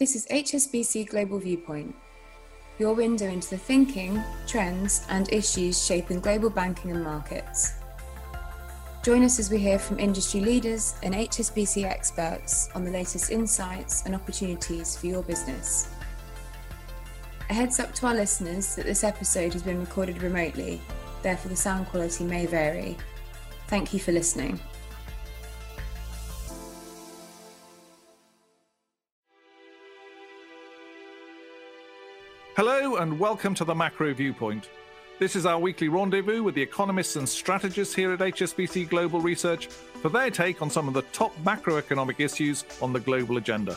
This is HSBC Global Viewpoint, your window into the thinking, trends, and issues shaping global banking and markets. Join us as we hear from industry leaders and HSBC experts on the latest insights and opportunities for your business. A heads up to our listeners that this episode has been recorded remotely, therefore, the sound quality may vary. Thank you for listening. Hello and welcome to the Macro Viewpoint. This is our weekly rendezvous with the economists and strategists here at HSBC Global Research for their take on some of the top macroeconomic issues on the global agenda.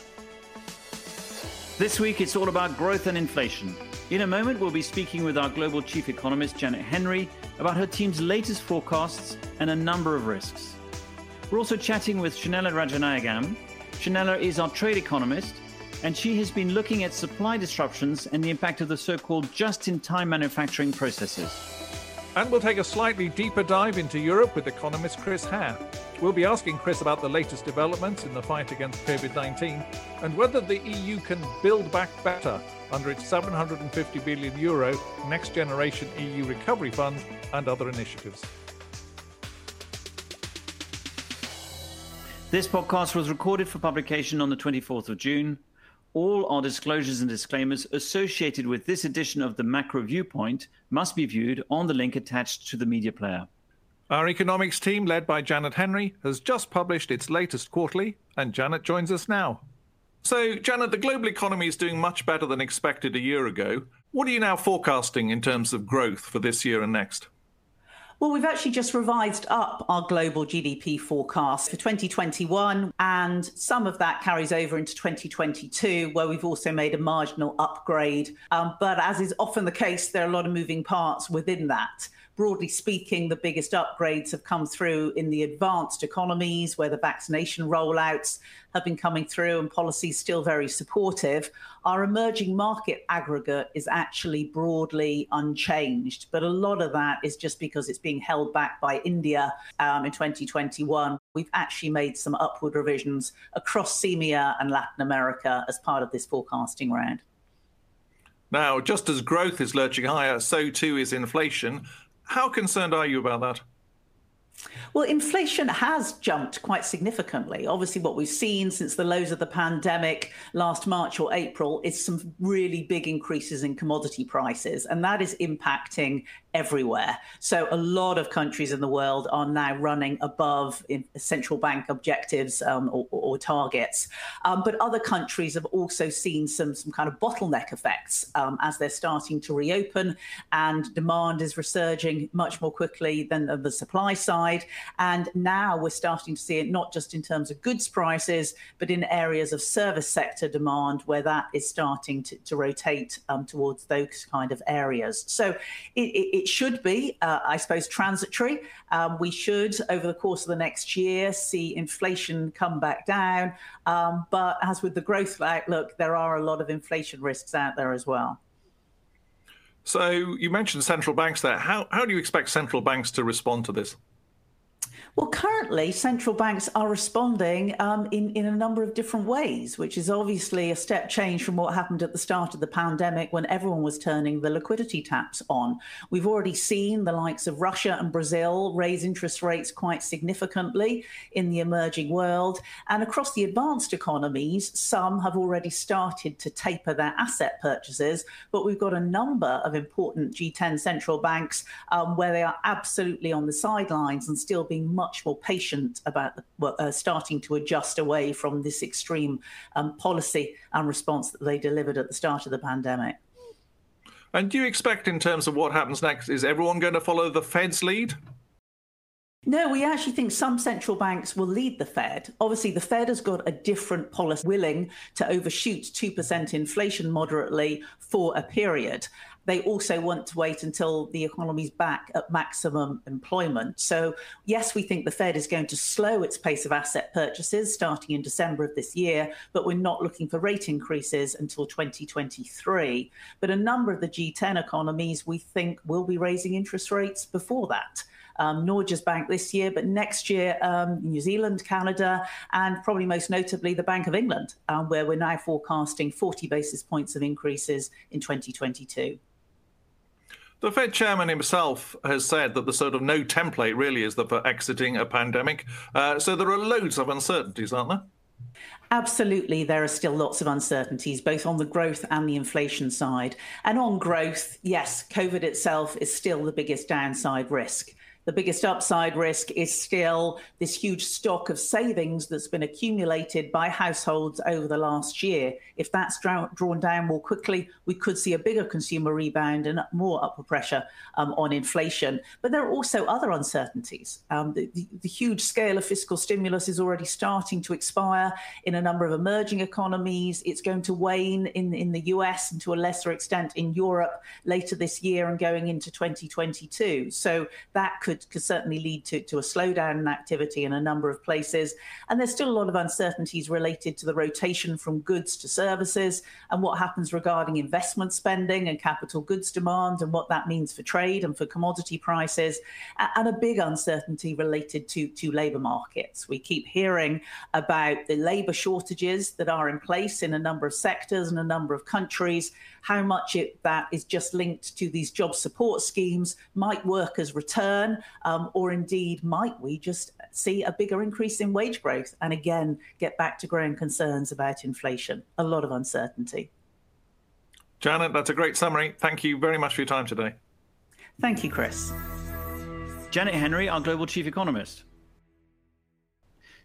This week it's all about growth and inflation. In a moment, we'll be speaking with our global chief economist, Janet Henry, about her team's latest forecasts and a number of risks. We're also chatting with Shanella Rajanayagam. Shanella is our trade economist and she has been looking at supply disruptions and the impact of the so called just in time manufacturing processes. And we'll take a slightly deeper dive into Europe with economist Chris Hare. We'll be asking Chris about the latest developments in the fight against COVID 19 and whether the EU can build back better under its 750 billion euro next generation EU recovery fund and other initiatives. This podcast was recorded for publication on the 24th of June. All our disclosures and disclaimers associated with this edition of the Macro Viewpoint must be viewed on the link attached to the media player. Our economics team, led by Janet Henry, has just published its latest quarterly, and Janet joins us now. So, Janet, the global economy is doing much better than expected a year ago. What are you now forecasting in terms of growth for this year and next? Well, we've actually just revised up our global GDP forecast for 2021, and some of that carries over into 2022, where we've also made a marginal upgrade. Um, but as is often the case, there are a lot of moving parts within that broadly speaking, the biggest upgrades have come through in the advanced economies where the vaccination rollouts have been coming through and policies still very supportive. Our emerging market aggregate is actually broadly unchanged, but a lot of that is just because it's being held back by India um, in 2021. We've actually made some upward revisions across CEMEA and Latin America as part of this forecasting round. Now, just as growth is lurching higher, so too is inflation. How concerned are you about that? Well, inflation has jumped quite significantly. Obviously, what we've seen since the lows of the pandemic last March or April is some really big increases in commodity prices, and that is impacting everywhere. So, a lot of countries in the world are now running above central bank objectives um, or, or, targets. Um, but other countries have also seen some, some kind of bottleneck effects um, as they're starting to reopen, and demand is resurging much more quickly than the supply side. And now we're starting to see it not just in terms of goods prices, but in areas of service sector demand where that is starting to, to rotate um, towards those kind of areas. So it, it, it should be, uh, I suppose, transitory. Um, we should, over the course of the next year, see inflation come back down. Um, but as with the growth outlook, there are a lot of inflation risks out there as well. So you mentioned central banks there. How, how do you expect central banks to respond to this? Well, currently, central banks are responding um, in, in a number of different ways, which is obviously a step change from what happened at the start of the pandemic when everyone was turning the liquidity taps on. We've already seen the likes of Russia and Brazil raise interest rates quite significantly in the emerging world. And across the advanced economies, some have already started to taper their asset purchases. But we've got a number of important G10 central banks um, where they are absolutely on the sidelines and still being much more patient about the, uh, starting to adjust away from this extreme um, policy and response that they delivered at the start of the pandemic. And do you expect, in terms of what happens next, is everyone going to follow the Fed's lead? No, we actually think some central banks will lead the Fed. Obviously, the Fed has got a different policy, willing to overshoot 2% inflation moderately for a period they also want to wait until the economy's back at maximum employment. So, yes, we think the Fed is going to slow its pace of asset purchases starting in December of this year, but we're not looking for rate increases until 2023. But a number of the G10 economies we think will be raising interest rates before that. um, Norges Bank this year, but next year, um, New Zealand, Canada, and probably most notably the Bank of England, um, where we're now forecasting 40 basis points of increases in 2022. The Fed chairman himself has said that the sort of no template really is the for exiting a pandemic. Uh, so there are loads of uncertainties, aren't there? Absolutely, there are still lots of uncertainties, both on the growth and the inflation side. And on growth, yes, COVID itself is still the biggest downside risk. The biggest upside risk is still this huge stock of savings that's been accumulated by households over the last year. If that's drawn down more quickly, we could see a bigger consumer rebound and more upward pressure um, on inflation. But there are also other uncertainties. Um, the, the, the huge scale of fiscal stimulus is already starting to expire in a number of emerging economies. It's going to wane in, in the US and to a lesser extent in Europe later this year and going into 2022. So that could could, could certainly lead to, to a slowdown in activity in a number of places. And there's still a lot of uncertainties related to the rotation from goods to services and what happens regarding investment spending and capital goods demand and what that means for trade and for commodity prices, and a big uncertainty related to, to labour markets. We keep hearing about the labour shortages that are in place in a number of sectors and a number of countries how much it, that is just linked to these job support schemes. Might workers return, um, or indeed might we just see a bigger increase in wage growth and again get back to growing concerns about inflation? A lot of uncertainty. Janet, that's a great summary. Thank you very much for your time today. Thank you, Chris. Janet Henry, our Global Chief Economist.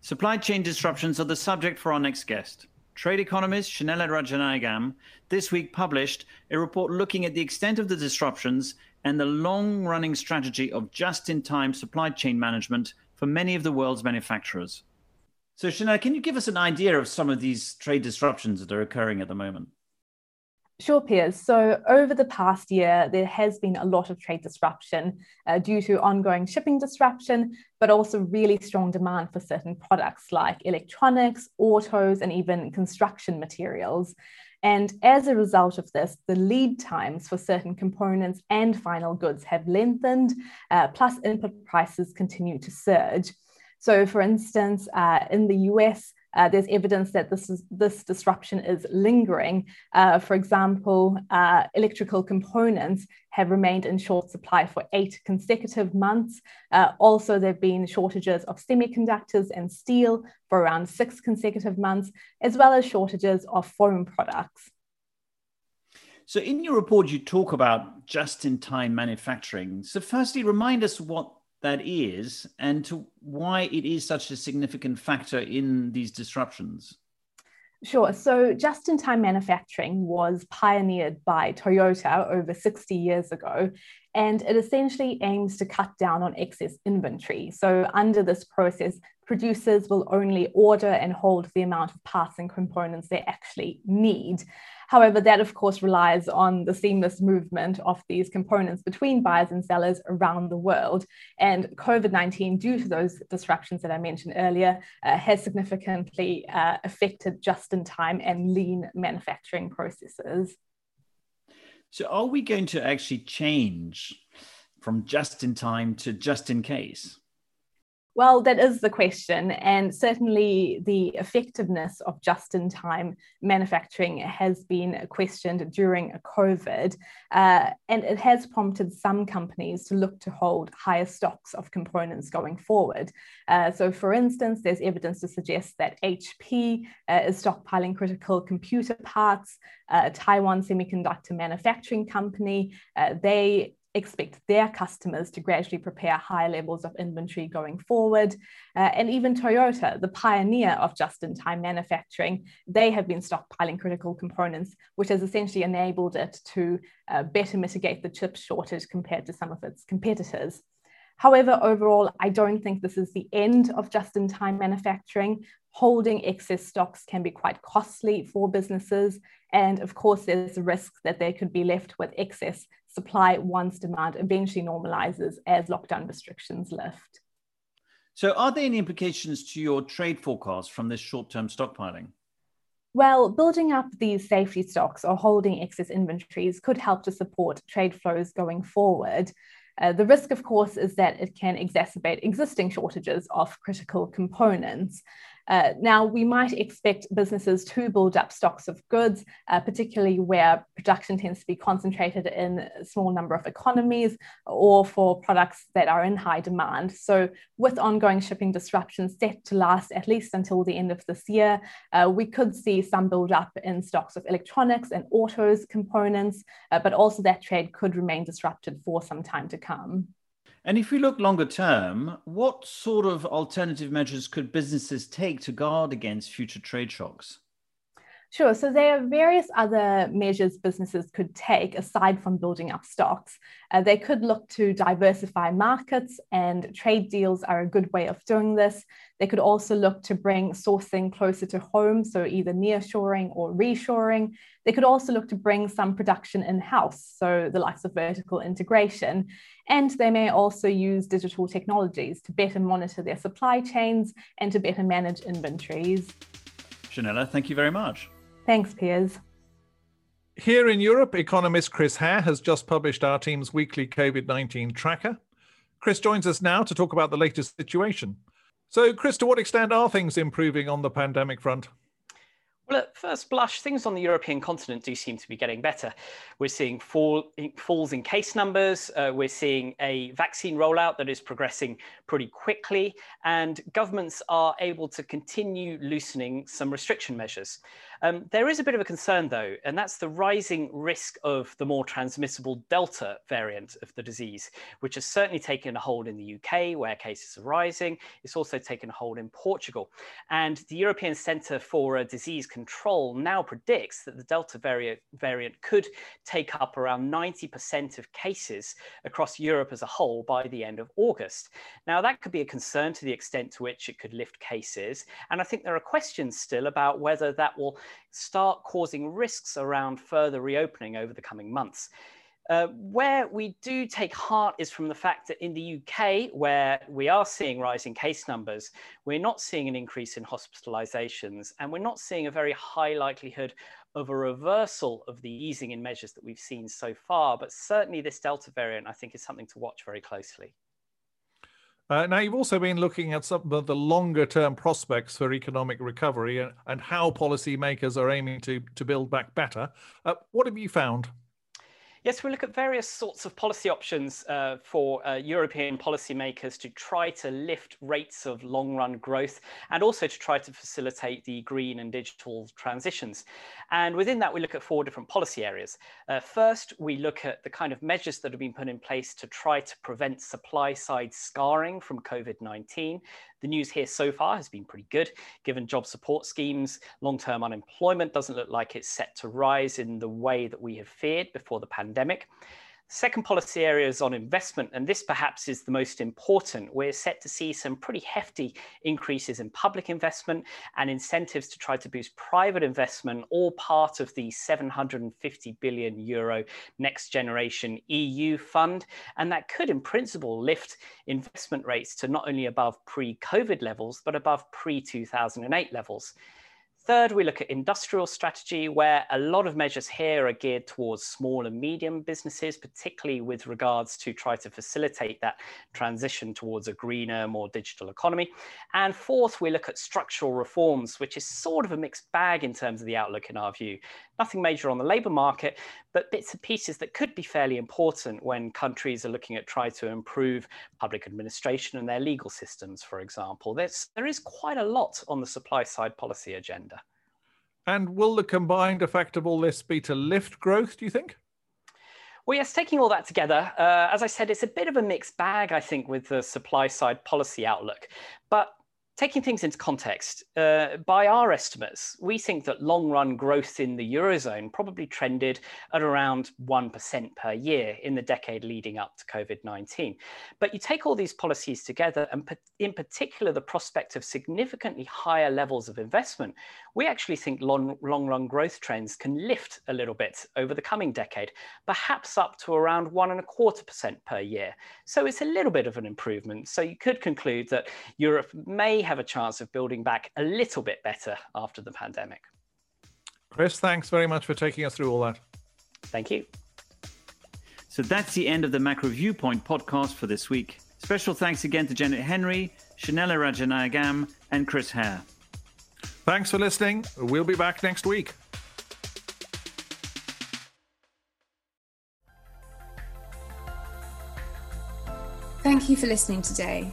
Supply chain disruptions are the subject for our next guest. Trade economist Shanella Rajanayagam this week published a report looking at the extent of the disruptions and the long running strategy of just in time supply chain management for many of the world's manufacturers. So, Shanella, can you give us an idea of some of these trade disruptions that are occurring at the moment? Sure, Piers. So, over the past year, there has been a lot of trade disruption uh, due to ongoing shipping disruption, but also really strong demand for certain products like electronics, autos, and even construction materials. And as a result of this, the lead times for certain components and final goods have lengthened, uh, plus input prices continue to surge. So, for instance, uh, in the US, uh, there's evidence that this is this disruption is lingering. Uh, for example, uh, electrical components have remained in short supply for eight consecutive months. Uh, also, there have been shortages of semiconductors and steel for around six consecutive months, as well as shortages of foreign products. So, in your report, you talk about just in time manufacturing. So, firstly, remind us what that is and to why it is such a significant factor in these disruptions. Sure. So just in time manufacturing was pioneered by Toyota over 60 years ago, and it essentially aims to cut down on excess inventory. So, under this process, producers will only order and hold the amount of parts and components they actually need. However, that of course relies on the seamless movement of these components between buyers and sellers around the world. And COVID 19, due to those disruptions that I mentioned earlier, uh, has significantly uh, affected just in time and lean manufacturing processes. So, are we going to actually change from just in time to just in case? Well, that is the question. And certainly the effectiveness of just in time manufacturing has been questioned during COVID. Uh, and it has prompted some companies to look to hold higher stocks of components going forward. Uh, so, for instance, there's evidence to suggest that HP uh, is stockpiling critical computer parts. Uh, Taiwan Semiconductor Manufacturing Company, uh, they expect their customers to gradually prepare higher levels of inventory going forward. Uh, and even Toyota, the pioneer of just in time manufacturing, they have been stockpiling critical components, which has essentially enabled it to uh, better mitigate the chip shortage compared to some of its competitors. However, overall, I don't think this is the end of just in time manufacturing. Holding excess stocks can be quite costly for businesses. And of course, there's a risk that they could be left with excess supply once demand eventually normalizes as lockdown restrictions lift. So, are there any implications to your trade forecast from this short term stockpiling? Well, building up these safety stocks or holding excess inventories could help to support trade flows going forward. Uh, the risk, of course, is that it can exacerbate existing shortages of critical components. Uh, now, we might expect businesses to build up stocks of goods, uh, particularly where production tends to be concentrated in a small number of economies or for products that are in high demand. So, with ongoing shipping disruptions set to last at least until the end of this year, uh, we could see some build up in stocks of electronics and autos components, uh, but also that trade could remain disrupted for some time to come. And if we look longer term, what sort of alternative measures could businesses take to guard against future trade shocks? Sure. So there are various other measures businesses could take aside from building up stocks. Uh, they could look to diversify markets, and trade deals are a good way of doing this. They could also look to bring sourcing closer to home, so either nearshoring or reshoring. They could also look to bring some production in house, so the likes of vertical integration. And they may also use digital technologies to better monitor their supply chains and to better manage inventories. Shanella, thank you very much. Thanks, Piers. Here in Europe, economist Chris Hare has just published our team's weekly COVID 19 tracker. Chris joins us now to talk about the latest situation. So, Chris, to what extent are things improving on the pandemic front? Well, at first blush, things on the European continent do seem to be getting better. We're seeing fall, falls in case numbers. Uh, we're seeing a vaccine rollout that is progressing pretty quickly, and governments are able to continue loosening some restriction measures. Um, there is a bit of a concern, though, and that's the rising risk of the more transmissible Delta variant of the disease, which has certainly taken a hold in the UK, where cases are rising. It's also taken a hold in Portugal. And the European Centre for Disease Control now predicts that the Delta variant, variant could take up around 90% of cases across Europe as a whole by the end of August. Now, that could be a concern to the extent to which it could lift cases. And I think there are questions still about whether that will start causing risks around further reopening over the coming months. Uh, where we do take heart is from the fact that in the UK, where we are seeing rising case numbers, we're not seeing an increase in hospitalizations, and we're not seeing a very high likelihood of a reversal of the easing in measures that we've seen so far. But certainly, this Delta variant, I think, is something to watch very closely. Uh, now, you've also been looking at some of the longer term prospects for economic recovery and, and how policymakers are aiming to, to build back better. Uh, what have you found? Yes, we look at various sorts of policy options uh, for uh, European policymakers to try to lift rates of long run growth and also to try to facilitate the green and digital transitions. And within that, we look at four different policy areas. Uh, first, we look at the kind of measures that have been put in place to try to prevent supply side scarring from COVID 19. The news here so far has been pretty good, given job support schemes. Long term unemployment doesn't look like it's set to rise in the way that we have feared before the pandemic. Second policy area is on investment, and this perhaps is the most important. We're set to see some pretty hefty increases in public investment and incentives to try to boost private investment, all part of the 750 billion euro next generation EU fund. And that could, in principle, lift investment rates to not only above pre COVID levels, but above pre 2008 levels. Third, we look at industrial strategy, where a lot of measures here are geared towards small and medium businesses, particularly with regards to try to facilitate that transition towards a greener, more digital economy. And fourth, we look at structural reforms, which is sort of a mixed bag in terms of the outlook in our view. Nothing major on the labour market, but bits and pieces that could be fairly important when countries are looking at trying to improve public administration and their legal systems, for example. There's, there is quite a lot on the supply side policy agenda. And will the combined effect of all this be to lift growth, do you think? Well, yes, taking all that together, uh, as I said, it's a bit of a mixed bag, I think, with the supply side policy outlook. But taking things into context, uh, by our estimates, we think that long run growth in the Eurozone probably trended at around 1% per year in the decade leading up to COVID 19. But you take all these policies together, and in particular, the prospect of significantly higher levels of investment, we actually think long, long run growth trends can lift a little bit over the coming decade, perhaps up to around one and a quarter percent per year. So it's a little bit of an improvement. So you could conclude that Europe may have a chance of building back a little bit better after the pandemic. Chris, thanks very much for taking us through all that. Thank you. So that's the end of the Macro Viewpoint podcast for this week. Special thanks again to Janet Henry, Shanella Rajanayagam, and Chris Hare. Thanks for listening. We'll be back next week. Thank you for listening today.